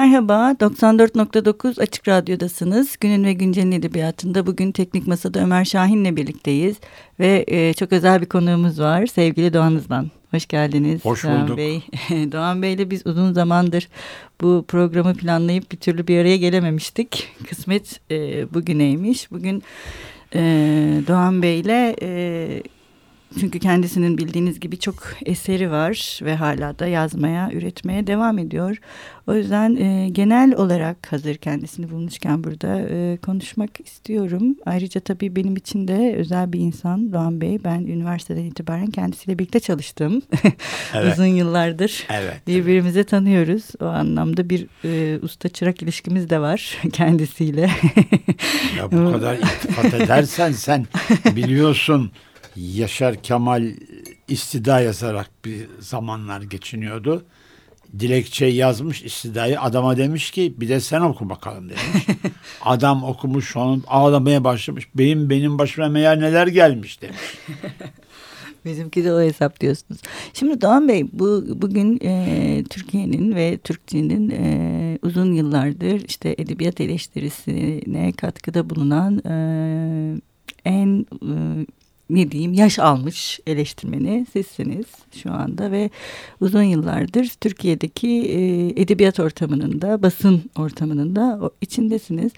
Merhaba, 94.9 Açık Radyo'dasınız. Günün ve Güncel'in edebiyatında bugün Teknik Masa'da Ömer Şahin'le birlikteyiz. Ve e, çok özel bir konuğumuz var, sevgili Doğan Hızlan. Hoş geldiniz Hoş Doğan bulduk. Bey. Doğan Bey'le biz uzun zamandır bu programı planlayıp bir türlü bir araya gelememiştik. Kısmet e, bugüneymiş. Bugün e, Doğan Bey'le... E, çünkü kendisinin bildiğiniz gibi çok eseri var ve hala da yazmaya, üretmeye devam ediyor. O yüzden e, genel olarak hazır kendisini bulmuşken burada e, konuşmak istiyorum. Ayrıca tabii benim için de özel bir insan Doğan Bey. Ben üniversiteden itibaren kendisiyle birlikte çalıştım. Evet. Uzun yıllardır Evet. birbirimizi tanıyoruz. O anlamda bir e, usta çırak ilişkimiz de var kendisiyle. Ya bu kadar iltifat edersen sen biliyorsun Yaşar Kemal istida yazarak bir zamanlar geçiniyordu. Dilekçe yazmış istidayı adama demiş ki bir de sen oku bakalım demiş. Adam okumuş onu ağlamaya başlamış. Benim benim başıma meğer neler gelmiş demiş. Bizimki de o hesap diyorsunuz. Şimdi Doğan Bey bu bugün e, Türkiye'nin ve Türkçenin e, uzun yıllardır işte edebiyat eleştirisine katkıda bulunan e, en e, ne diyeyim yaş almış eleştirmeni sizsiniz şu anda ve uzun yıllardır Türkiye'deki e, edebiyat ortamının da basın ortamının da içindesiniz.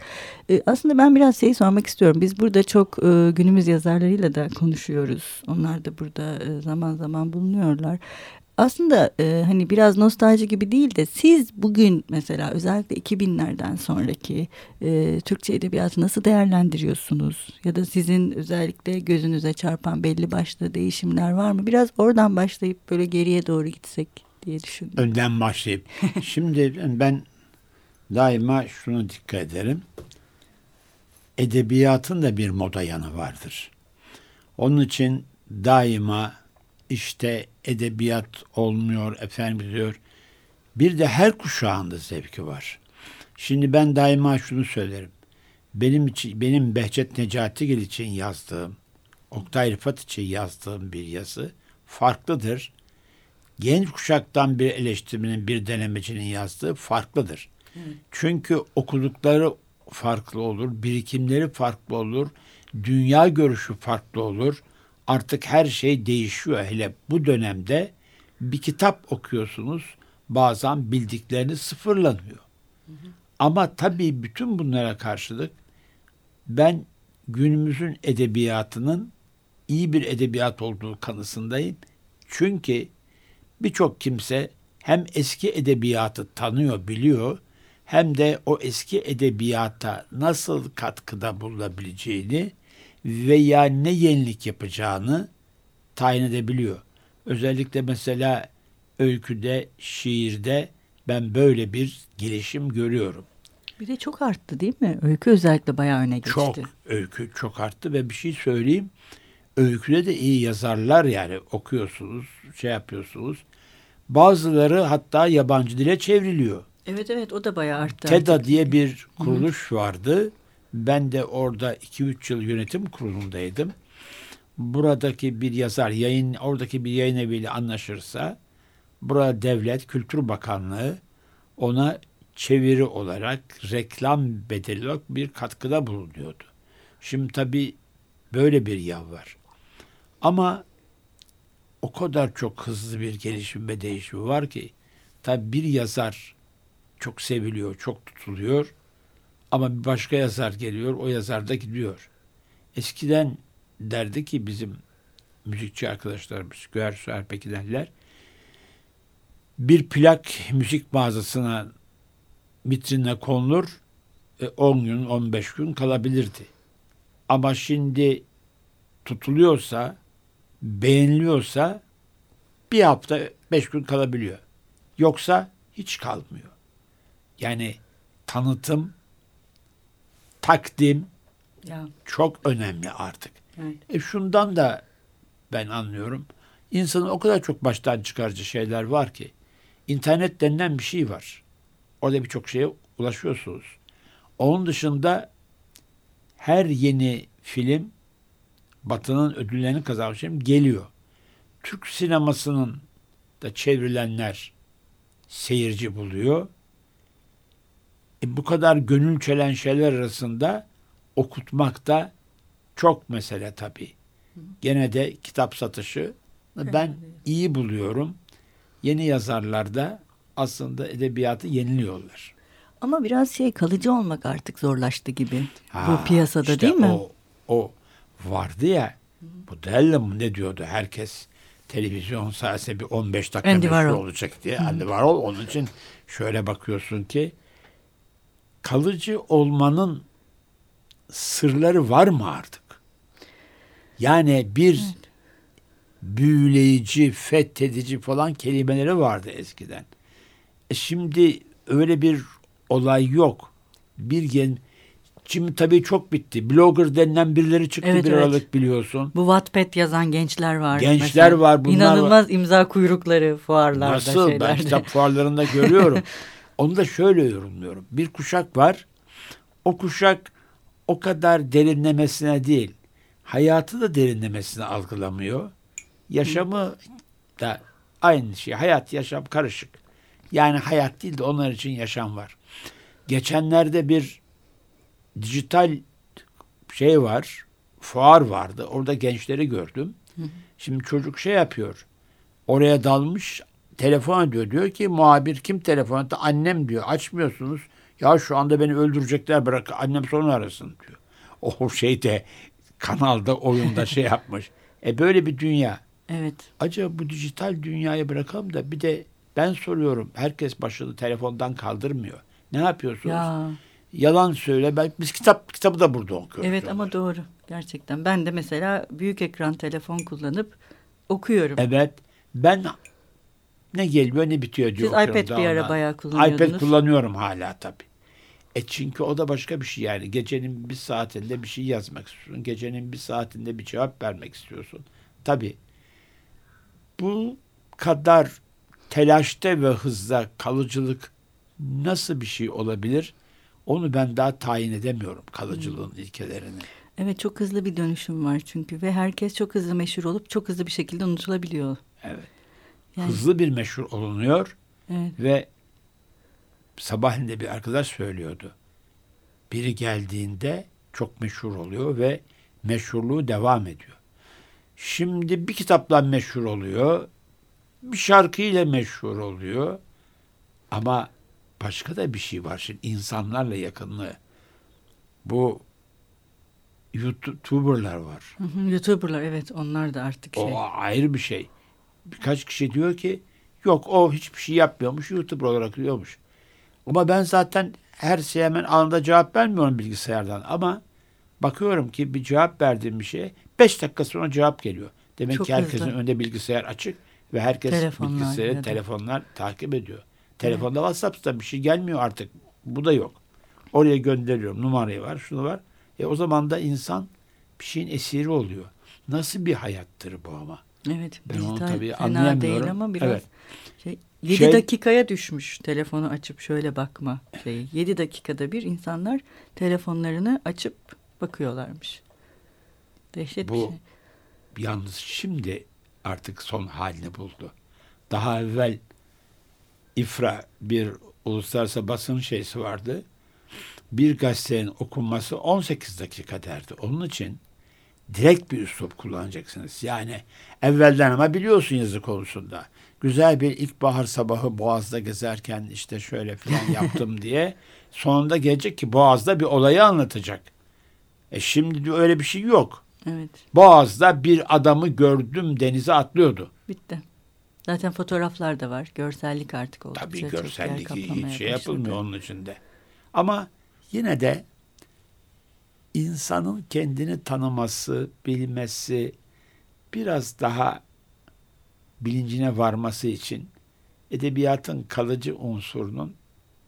E, aslında ben biraz şeyi sormak istiyorum. Biz burada çok e, günümüz yazarlarıyla da konuşuyoruz. Onlar da burada e, zaman zaman bulunuyorlar. Aslında e, hani biraz nostalji gibi değil de siz bugün mesela özellikle 2000'lerden sonraki e, Türkçe edebiyatı nasıl değerlendiriyorsunuz? Ya da sizin özellikle gözünüze çarpan belli başlı değişimler var mı? Biraz oradan başlayıp böyle geriye doğru gitsek diye düşündüm. Önden başlayıp. Şimdi ben daima şunu dikkat ederim. Edebiyatın da bir moda yanı vardır. Onun için daima işte edebiyat olmuyor efendim diyor. Bir de her kuşağın da zevki var. Şimdi ben daima şunu söylerim. Benim için benim Behçet Necatigil için yazdığım, Oktay Rıfat için yazdığım bir yazı farklıdır genç kuşaktan bir eleştirmenin, bir denemecinin yazdığı farklıdır. Çünkü okudukları farklı olur, birikimleri farklı olur, dünya görüşü farklı olur. Artık her şey değişiyor. Hele bu dönemde bir kitap okuyorsunuz, bazen bildikleriniz sıfırlanıyor. Ama tabii bütün bunlara karşılık ben günümüzün edebiyatının iyi bir edebiyat olduğu kanısındayım. Çünkü birçok kimse hem eski edebiyatı tanıyor, biliyor hem de o eski edebiyata nasıl katkıda bulunabileceğini veya ne yenilik yapacağını tayin edebiliyor. Özellikle mesela öyküde, şiirde ben böyle bir gelişim görüyorum. Bir de çok arttı değil mi? Öykü özellikle bayağı öne geçti. Çok öykü çok arttı ve bir şey söyleyeyim. Öyküde de iyi yazarlar yani okuyorsunuz, şey yapıyorsunuz. Bazıları hatta yabancı dile çevriliyor. Evet evet o da bayağı arttı. TEDA artık. diye bir kuruluş vardı. Ben de orada 2-3 yıl yönetim kurulundaydım. Buradaki bir yazar yayın oradaki bir yayın eviyle anlaşırsa burada devlet kültür bakanlığı ona çeviri olarak reklam bedeli olarak bir katkıda bulunuyordu. Şimdi tabii böyle bir yav var. Ama o kadar çok hızlı bir gelişim ve değişim var ki tabii bir yazar çok seviliyor, çok tutuluyor. Ama bir başka yazar geliyor, o yazar da gidiyor. Eskiden derdi ki bizim müzikçi arkadaşlarımız, Güher Erpekinerler, bir plak müzik mağazasına vitrine konulur, e, 10 gün, 15 gün kalabilirdi. Ama şimdi tutuluyorsa, beğeniliyorsa bir hafta, beş gün kalabiliyor. Yoksa hiç kalmıyor. Yani tanıtım, takdim Ya, çok önemli artık. evet. E şundan da ben anlıyorum. İnsanın o kadar çok baştan çıkarıcı şeyler var ki. İnternet denilen bir şey var. Orada birçok şeye ulaşıyorsunuz. Onun dışında her yeni film Batı'nın ödüllerini kazanmış film geliyor. Türk sinemasının da çevrilenler seyirci buluyor. Bu kadar gönül çelen şeyler arasında okutmak da çok mesele tabii. Gene de kitap satışı ben iyi buluyorum. Yeni yazarlar da aslında edebiyatı yeniliyorlar. Ama biraz şey kalıcı olmak artık zorlaştı gibi Ha, bu piyasada işte değil mi? O, o vardı ya. Bu Dellem ne diyordu herkes? Televizyon sayesinde bir 15 dakika meşhur olacak diye. Andy Warhol onun için şöyle bakıyorsun ki kalıcı olmanın sırları var mı artık? Yani bir büyüleyici, fethedici falan kelimeleri vardı eskiden. E şimdi öyle bir olay yok. Bir gen Şimdi tabii çok bitti. Blogger denilen birileri çıktı Evet, bir evet. aralık biliyorsun. Bu Wattpad yazan gençler var. Gençler mesela. var, bunlar İnanılmaz imza kuyrukları fuarlarda Nasıl? Ben şeylerde. kitap fuarlarında görüyorum. Onu da şöyle yorumluyorum. Bir kuşak var. O kuşak o kadar derinlemesine değil. Hayatı da derinlemesine algılamıyor. Yaşamı da aynı şey. Hayat, yaşam karışık. Yani hayat değil de onlar için yaşam var. Geçenlerde bir dijital şey var. Fuar vardı. Orada gençleri gördüm. Şimdi çocuk şey yapıyor. Oraya dalmış telefon ediyor. Diyor ki muhabir kim telefon etti? Annem diyor. Açmıyorsunuz. Ya şu anda beni öldürecekler bırak. Annem sonra arasın diyor. O şeyde kanalda oyunda şey yapmış. E böyle bir dünya. Evet. Acaba bu dijital dünyayı bırakalım da bir de ben soruyorum. Herkes başını telefondan kaldırmıyor. Ne yapıyorsunuz? Ya Yalan söyle. Ben, biz kitap kitabı da burada okuyoruz. evet ama doğru. Gerçekten. Ben de mesela büyük ekran telefon kullanıp okuyorum. Evet. Ben ne geliyor ne bitiyor diyor. Siz iPad bir ara bayağı kullanıyordunuz. iPad kullanıyorum hala tabii. E çünkü o da başka bir şey yani. Gecenin bir saatinde bir şey yazmak istiyorsun. Gecenin bir saatinde bir cevap vermek istiyorsun. Tabii. Bu kadar telaşta ve hızda kalıcılık nasıl bir şey olabilir? Onu ben daha tayin edemiyorum kalıcılığın Hmm. ilkelerini. Evet çok hızlı bir dönüşüm var çünkü ve herkes çok hızlı meşhur olup çok hızlı bir şekilde unutulabiliyor. Evet. Yani, Hızlı bir meşhur olunuyor. evet. Ve sabahleyin de bir arkadaş söylüyordu. Biri geldiğinde çok meşhur oluyor ve meşhurluğu devam ediyor. Şimdi bir kitapla meşhur oluyor. Bir şarkıyla meşhur oluyor. Ama başka da bir şey var. Şimdi insanlarla yakınlığı. Bu YouTuber'lar var. YouTuber'lar evet onlar da artık şey. O ayrı bir şey. Birkaç kişi diyor ki yok o hiçbir şey yapmıyormuş YouTuber olarak diyormuş. Ama ben zaten her şeye hemen anında cevap vermiyorum bilgisayardan ama bakıyorum ki bir cevap verdiğim bir şeye 5 dakika sonra cevap geliyor. Demek Çok ki herkesin hızlı. önünde bilgisayar açık ve herkes Telefonlar bilgisayarı, ya telefonlar takip ediyor. Telefonda WhatsApp'ta bir şey gelmiyor artık. Bu da yok. Oraya gönderiyorum. Numarayı var, şunu var. E o zaman da insan bir şeyin esiri oluyor. Nasıl bir hayattır bu ama? Evet. Ben onu tabii fena anlayamıyorum. değil ama biraz Evet. şey, 7 Şey- dakikaya düşmüş telefonu açıp şöyle bakma şeyi. 7 dakikada bir insanlar telefonlarını açıp bakıyorlarmış. Dehşet bir Bu şey. yalnız şimdi artık son halini buldu. Daha evvel İFRA bir uluslararası basın şeysi vardı. Bir gazetenin okunması 18 dakika derdi. Onun için direkt bir üslup kullanacaksınız. Yani evvelden ama biliyorsun yazı konusunda. Güzel bir ilkbahar sabahı Boğaz'da gezerken işte şöyle falan yaptım diye sonunda gelecek ki Boğaz'da bir olayı anlatacak. E şimdi diyor öyle bir şey yok. Evet. Boğaz'da bir adamı gördüm denize atlıyordu. Bitti. Zaten fotoğraflar da var. Görsellik artık oldu. Tabii görsellik şey yapılmıyor onun içinde. Ama yine de insanın kendini tanıması, bilmesi, biraz daha bilincine varması için edebiyatın kalıcı unsurunun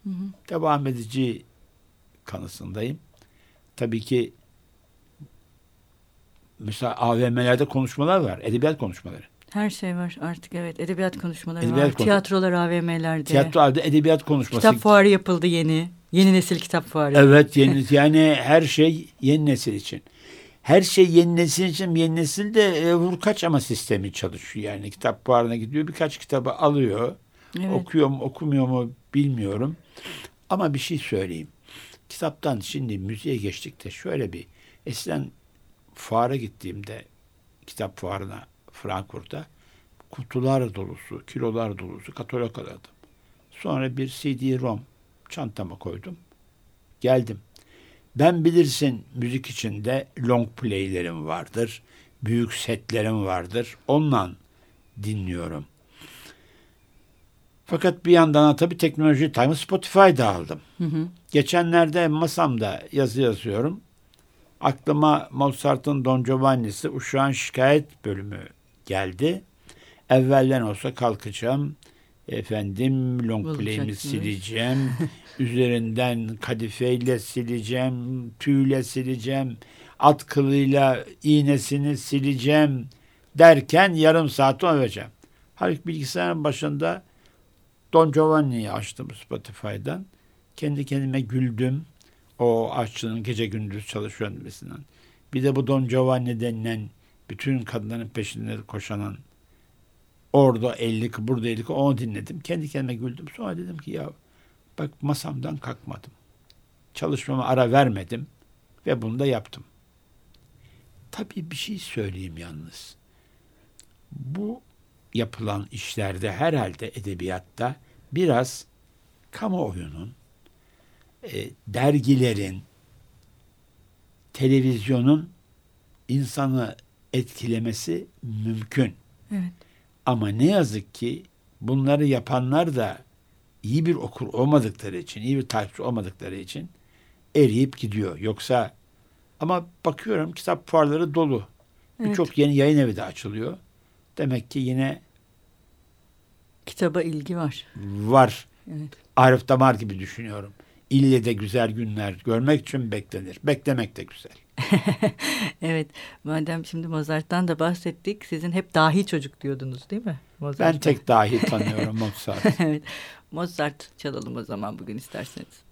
Hı hı. devam edici kanısındayım. Tabii ki mesela AVM'lerde konuşmalar var. Edebiyat konuşmaları. Her şey var artık evet. Edebiyat konuşmaları Edebiyat var. konuş- Tiyatrolar AVM'lerde. Tiyatro halde edebiyat konuşması. Kitap fuarı yapıldı yeni. Yeni nesil kitap fuarı. Evet yeni yani her şey yeni nesil için. Her şey yeni nesil için yeni nesil de e, vur kaçama sistemi çalışıyor. Yani kitap fuarına gidiyor birkaç kitabı alıyor. Evet. Okuyor mu okumuyor mu bilmiyorum. Ama bir şey söyleyeyim. Kitaptan şimdi müziğe geçtik de şöyle bir eskiden fuara gittiğimde kitap fuarına Frankfurt'ta kutular dolusu, kilolar dolusu katalog alırdım. Sonra bir CD-ROM çantama koydum. Geldim. Ben bilirsin müzik içinde long play'lerim vardır. Büyük setlerim vardır. Onunla dinliyorum. Fakat bir yandan tabii teknoloji time Spotify'da aldım. Hı hı. Geçenlerde masamda yazı yazıyorum. Aklıma Mozart'ın Don Giovanni'si Uşağın Şikayet bölümü geldi. Evvelden olsa kalkacağım. Efendim long play'imi sileceğim. Üzerinden kadifeyle sileceğim. Tüyle sileceğim. At kılıyla iğnesini sileceğim. Derken yarım saat öveceğim. Halbuki bilgisayarın başında Don Giovanni'yi açtım Spotify'dan. Kendi kendime güldüm. O aşçının gece gündüz çalışıyor demesinden. Bir de bu Don Giovanni denilen bütün kadınların peşinde koşanan orada 50 burada 50 onu dinledim. Kendi kendime güldüm. Sonra dedim ki ya bak masamdan kalkmadım. Çalışmama ara vermedim ve bunu da yaptım. Tabii bir şey söyleyeyim yalnız. Bu yapılan işlerde herhalde edebiyatta biraz kamuoyunun, e, dergilerin, televizyonun insanı etkilemesi mümkün. Evet. Ama ne yazık ki bunları yapanlar da iyi bir okur olmadıkları için, iyi bir takipçi olmadıkları için eriyip gidiyor. Yoksa ama bakıyorum kitap fuarları dolu. Evet. Birçok yeni yayın evi de açılıyor. Demek ki yine kitaba ilgi var. Var. Evet. Arif Damar gibi düşünüyorum. İlle de güzel günler görmek için beklenir. Beklemek de güzel. evet. Madem şimdi Mozart'tan da bahsettik. Sizin hep dahi çocuk diyordunuz değil mi? Mozart'ta? Ben tek dahi tanıyorum Mozart. evet. Mozart çalalım o zaman bugün isterseniz.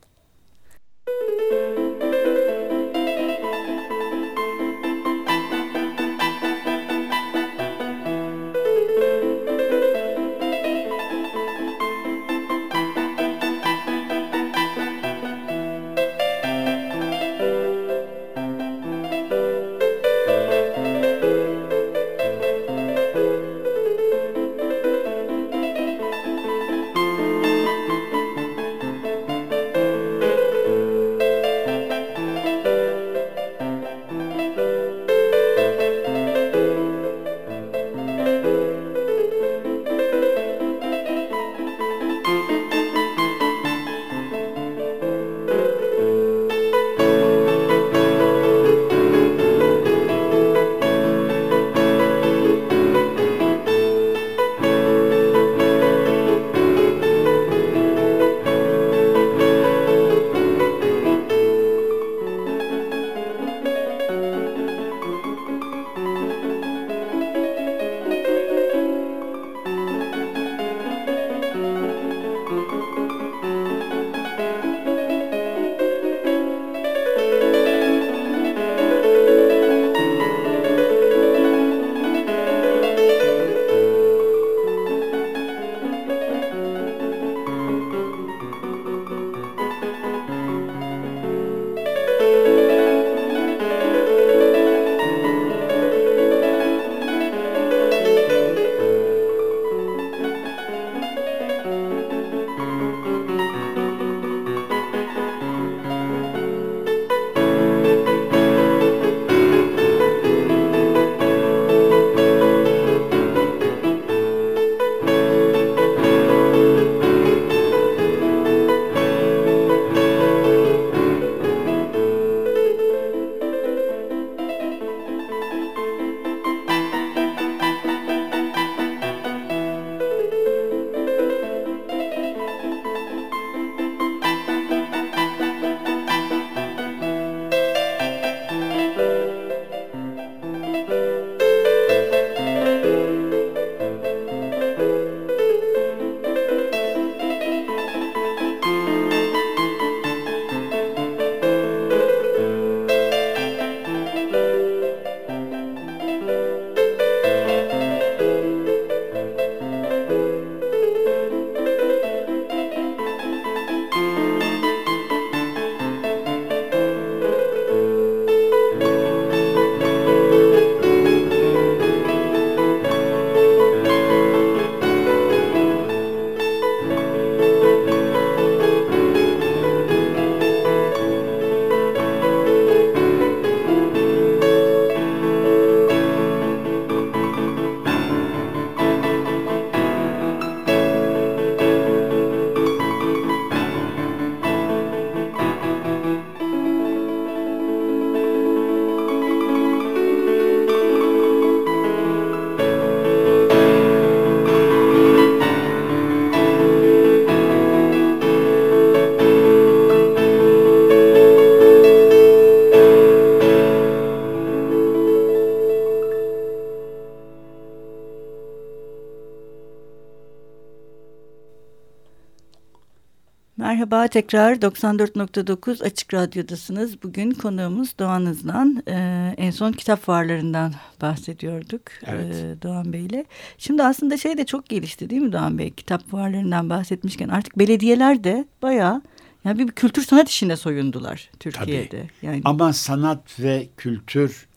Tekrar 94.9 Açık Radyo'dasınız. Bugün konuğumuz Doğan Hızlan. Ee, en son kitap fuarlarından bahsediyorduk evet. e, Doğan Bey'le. Şimdi aslında şey de çok gelişti değil mi Doğan Bey? Kitap fuarlarından bahsetmişken artık belediyeler de bayağı yani bir kültür sanat işine soyundular Türkiye'de. Tabii. Yani Ama sanat ve kültür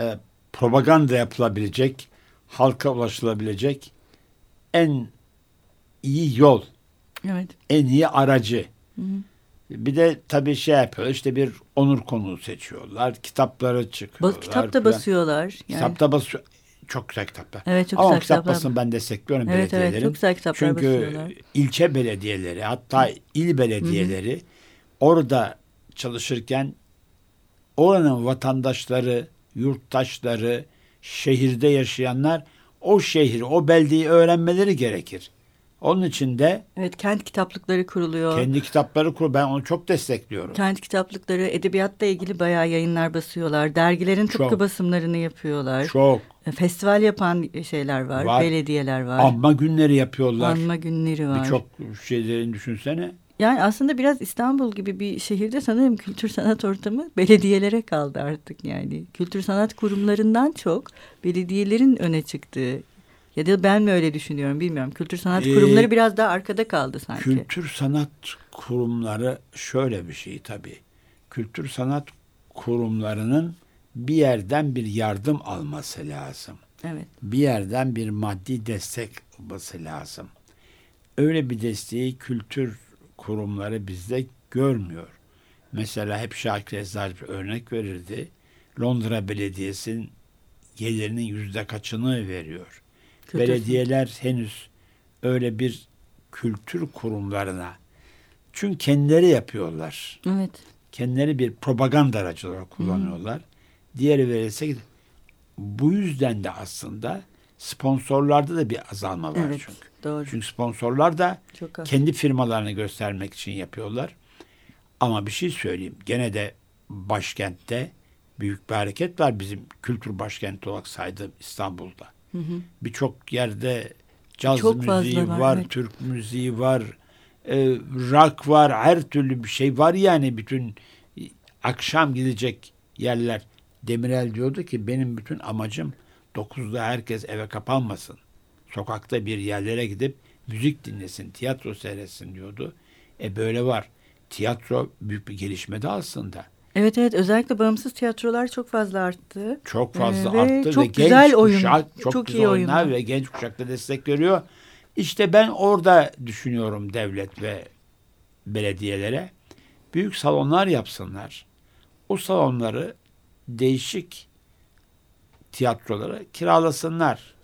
e, propaganda yapılabilecek, halka ulaşılabilecek en iyi yol, evet. en iyi aracı. Hı hı. Bir de tabii şey yapıyor işte bir onur konuğu seçiyorlar. Kitapları çıkıyorlar. Bas, kitap da basıyorlar. Yani. Kitapta basıyor. Çok güzel kitaplar. Evet çok Ama güzel kitap kitaplar. basın ben destekliyorum Evet belediyelerin. evet çok güzel kitaplar Çünkü basıyorlar. ilçe belediyeleri hatta il belediyeleri orada çalışırken oranın vatandaşları, yurttaşları, şehirde yaşayanlar o şehri, o beldeyi öğrenmeleri gerekir. Onun için de Evet kent kitaplıkları kuruluyor. kendi kitapları kur. Ben onu çok destekliyorum. Kent kitaplıkları edebiyatla ilgili bayağı yayınlar basıyorlar. Dergilerin tıpkı Çok. basımlarını yapıyorlar. Çok. E, Festival yapan şeyler var, Var. belediyeler var. Anma günleri yapıyorlar. Anma günleri var. Birçok şeylerin düşünsene. Yani aslında biraz İstanbul gibi bir şehirde sanırım kültür sanat ortamı belediyelere kaldı artık yani. Kültür sanat kurumlarından çok belediyelerin öne çıktığı ya da ben mi öyle düşünüyorum bilmiyorum. Kültür sanat Ee, kurumları biraz daha arkada kaldı sanki. Kültür sanat kurumları şöyle bir şey tabii. Kültür sanat kurumlarının bir yerden bir yardım alması lazım. Evet. Bir yerden bir maddi destek alması lazım. Öyle bir desteği kültür kurumları bizde görmüyor. Mesela hep Şakir bir örnek verirdi. Londra Belediyesi'nin gelirinin yüzde kaçını veriyor. Kültür- Belediyeler henüz öyle bir kültür kurumlarına çünkü kendileri yapıyorlar. Evet. Kendileri bir propaganda aracı olarak kullanıyorlar. Diğeri verilse bu yüzden de aslında sponsorlarda da bir azalma var Evet. çünkü. Doğru. Çünkü sponsorlar da Çok az. kendi firmalarını göstermek için yapıyorlar. Ama bir şey söyleyeyim. Gene de başkentte büyük bir hareket var bizim kültür başkenti olarak saydığım İstanbul'da. Birçok yerde caz Çok müziği var, var, evet. Türk müziği var, e, rock var, her türlü bir şey var yani bütün akşam gidecek yerler. Demirel diyordu ki benim bütün amacım 9'da herkes eve kapanmasın. Sokakta bir yerlere gidip müzik dinlesin, tiyatro seyretsin diyordu. E böyle var. Tiyatro büyük bir gelişmede aslında. Evet evet özellikle bağımsız tiyatrolar çok fazla arttı. Çok fazla Ee, ve arttı çok ve güzel genç oyun, kuşak çok, çok güzel iyi oyunlar oyunlar. ve genç kuşakta destek veriyor. İşte ben orada düşünüyorum devlet ve belediyelere büyük salonlar yapsınlar. O salonları değişik tiyatrolara kiralasınlar.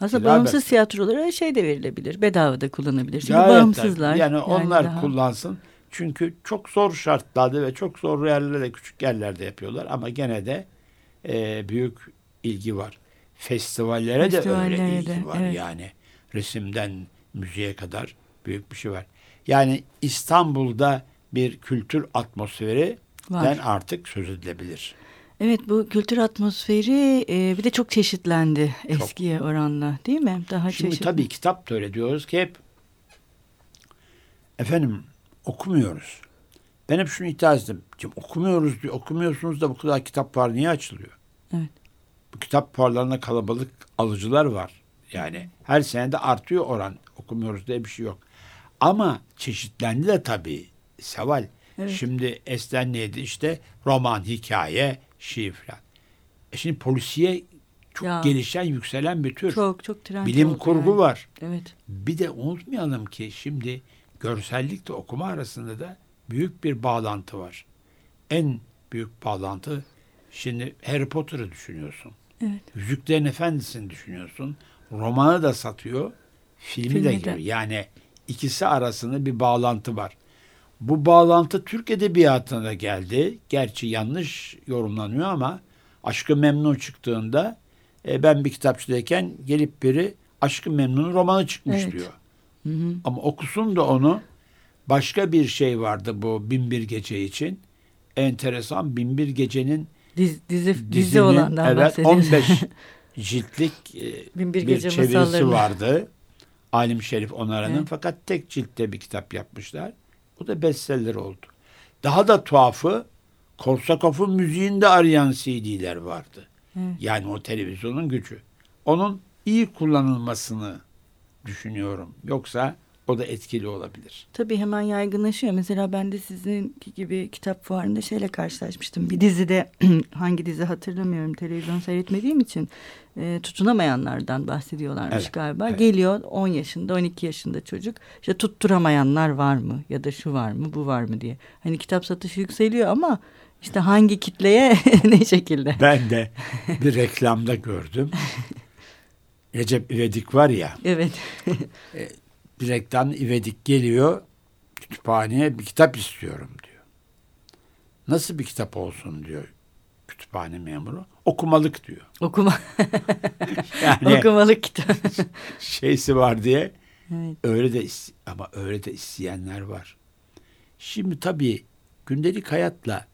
Aslında Beraber. bağımsız tiyatrolara şey de verilebilir. Bedava da kullanabilir. Çünkü Gayet bağımsızlar. tabii. Yani, onlar daha- kullansın. Çünkü çok zor şartlarda ve çok zor yerlerde, küçük yerlerde yapıyorlar. Ama gene de e, büyük ilgi var. Festivallere, de Festivallere öyle ilgi de, var. evet. Yani resimden müziğe kadar büyük bir şey var. Yani İstanbul'da bir kültür atmosferi den artık söz edilebilir. Evet bu kültür atmosferi e, bir de çok çeşitlendi eskiye oranla değil mi? Daha Şimdi çeşitli. tabii kitap da öyle diyoruz ki hep efendim okumuyoruz. Ben hep şunu itiraz ettim. Okumuyoruz diyor. Okumuyorsunuz da bu kadar kitap var niye açılıyor? Evet. Bu kitap fuarlarında kalabalık alıcılar var. Yani her sene de artıyor oran. Okumuyoruz diye bir şey yok. Ama çeşitlendi de tabii Seval. Evet. Şimdi eskiden neydi işte roman, hikaye, şiir falan. E şimdi polisiye çok Ya. gelişen, yükselen bir tür. Çok çok trend Bilim kurgu yani. var. Evet. Bir de unutmayalım ki şimdi görsellikle okuma arasında da büyük bir bağlantı var. En büyük bağlantı şimdi Harry Potter'ı düşünüyorsun. Evet. Yüzüklerin Efendisi'ni düşünüyorsun. Romanı da satıyor, filmi, Filmi de giriyor. Yani ikisi arasında bir bağlantı var. Bu bağlantı Türk Edebiyatı'na da geldi. Gerçi yanlış yorumlanıyor ama Aşkı Memnun çıktığında e, ben bir kitapçıdayken gelip biri Aşkı Memnun'un romanı çıkmış Evet. diyor. Hı hı. Ama okusun da onu başka bir şey vardı bu Binbir Gece için. Enteresan Binbir Gece'nin Diz, dizi, dizi olandan evet, bahsediyoruz. 15 ciltlik e, Binbir bir Gece çevirisi vardı. Alim Şerif Onaran'ın Evet. fakat tek ciltte bir kitap yapmışlar. O da bestseller oldu. Daha da tuhafı Korsakov'un müziğinde arayan CD'ler vardı. Evet. Yani o televizyonun gücü. Onun iyi kullanılmasını düşünüyorum. Yoksa o da etkili olabilir. Tabii hemen yaygınlaşıyor. Mesela ben de sizinki gibi kitap fuarında şeyle karşılaşmıştım. Bir dizide hangi dizi hatırlamıyorum televizyon seyretmediğim için e, tutunamayanlardan bahsediyorlarmış Evet, galiba. evet. Geliyor 10 yaşında 12 yaşında çocuk işte tutturamayanlar var mı ya da şu var mı bu var mı diye. Hani kitap satışı yükseliyor ama işte hangi kitleye ne şekilde. Ben de bir reklamda gördüm. Recep İvedik var ya Evet. bir reklam İvedik geliyor kütüphaneye bir kitap istiyorum diyor. Nasıl bir kitap olsun diyor kütüphane memuru. Okumalık diyor. Okuma Yani okumalık kitap. şeysi var diye evet. öyle de ama öyle de isteyenler var. Şimdi tabii gündelik hayatla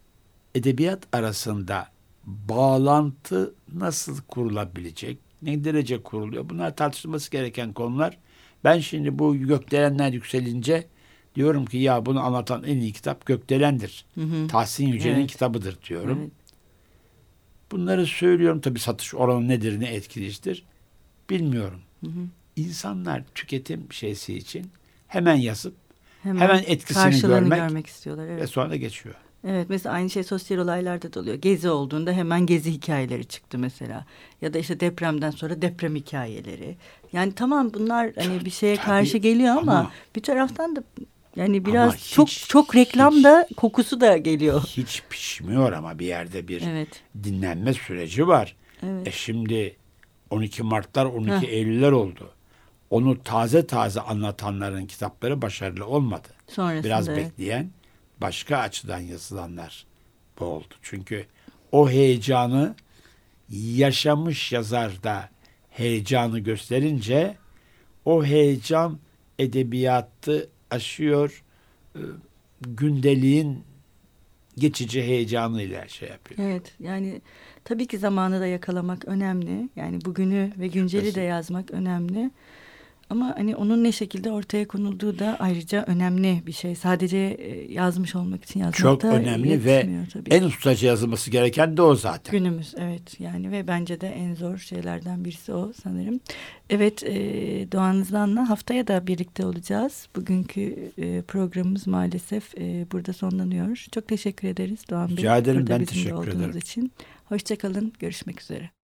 edebiyat arasında bağlantı nasıl kurulabilecek? Ne derece kuruluyor? Bunlar tartışılması gereken konular. Ben şimdi bu gökdelenler yükselince diyorum ki ya bunu anlatan en iyi kitap Gökdelen'dir. Hı hı. Tahsin Yücel'in Evet. kitabıdır diyorum. Evet. Bunları söylüyorum tabii satış oranı nedir, ne etkilicidir bilmiyorum. Hı hı. İnsanlar tüketim şeysi için hemen yazıp Hemen, Hemen etkisini görmek görmek istiyorlar. Evet. ve sonra geçiyor. Evet mesela aynı şey sosyal olaylarda da oluyor. Gezi olduğunda hemen gezi hikayeleri çıktı mesela. Ya da işte depremden sonra deprem hikayeleri. Yani tamam bunlar hani bir şeye Tabii, karşı geliyor ama, ama- bir taraftan da yani biraz hiç- çok çok reklam hiç- da kokusu da geliyor. Hiç pişmiyor ama bir yerde bir Evet. dinlenme süreci var. Evet. E şimdi 12 Mart'lar 12 Heh. Eylül'ler oldu. Onu taze taze anlatanların kitapları başarılı olmadı. Sonrasında Biraz bekleyen başka açıdan yazılanlar bu oldu. Çünkü o heyecanı yaşamış yazar da heyecanı gösterince o heyecan edebiyatı aşıyor e, gündeliğin geçici heyecanıyla şey yapıyor. Evet yani tabii ki zamanı da yakalamak önemli. Yani bugünü ve günceli de yazmak önemli. Ama hani onun ne şekilde ortaya konulduğu da ayrıca önemli bir şey. Sadece e, yazmış olmak için yazmak Çok da önemli ve tabii. en ustaca yazılması gereken de o zaten. Günümüz evet yani ve bence de en zor şeylerden birisi o sanırım. Evet e, Doğan Hızlan'la haftaya da birlikte olacağız. Bugünkü e, programımız maalesef e, burada sonlanıyor. Çok teşekkür ederiz Doğan Bey. Rica ederim, ben teşekkür ederim. için. Hoşçakalın görüşmek üzere.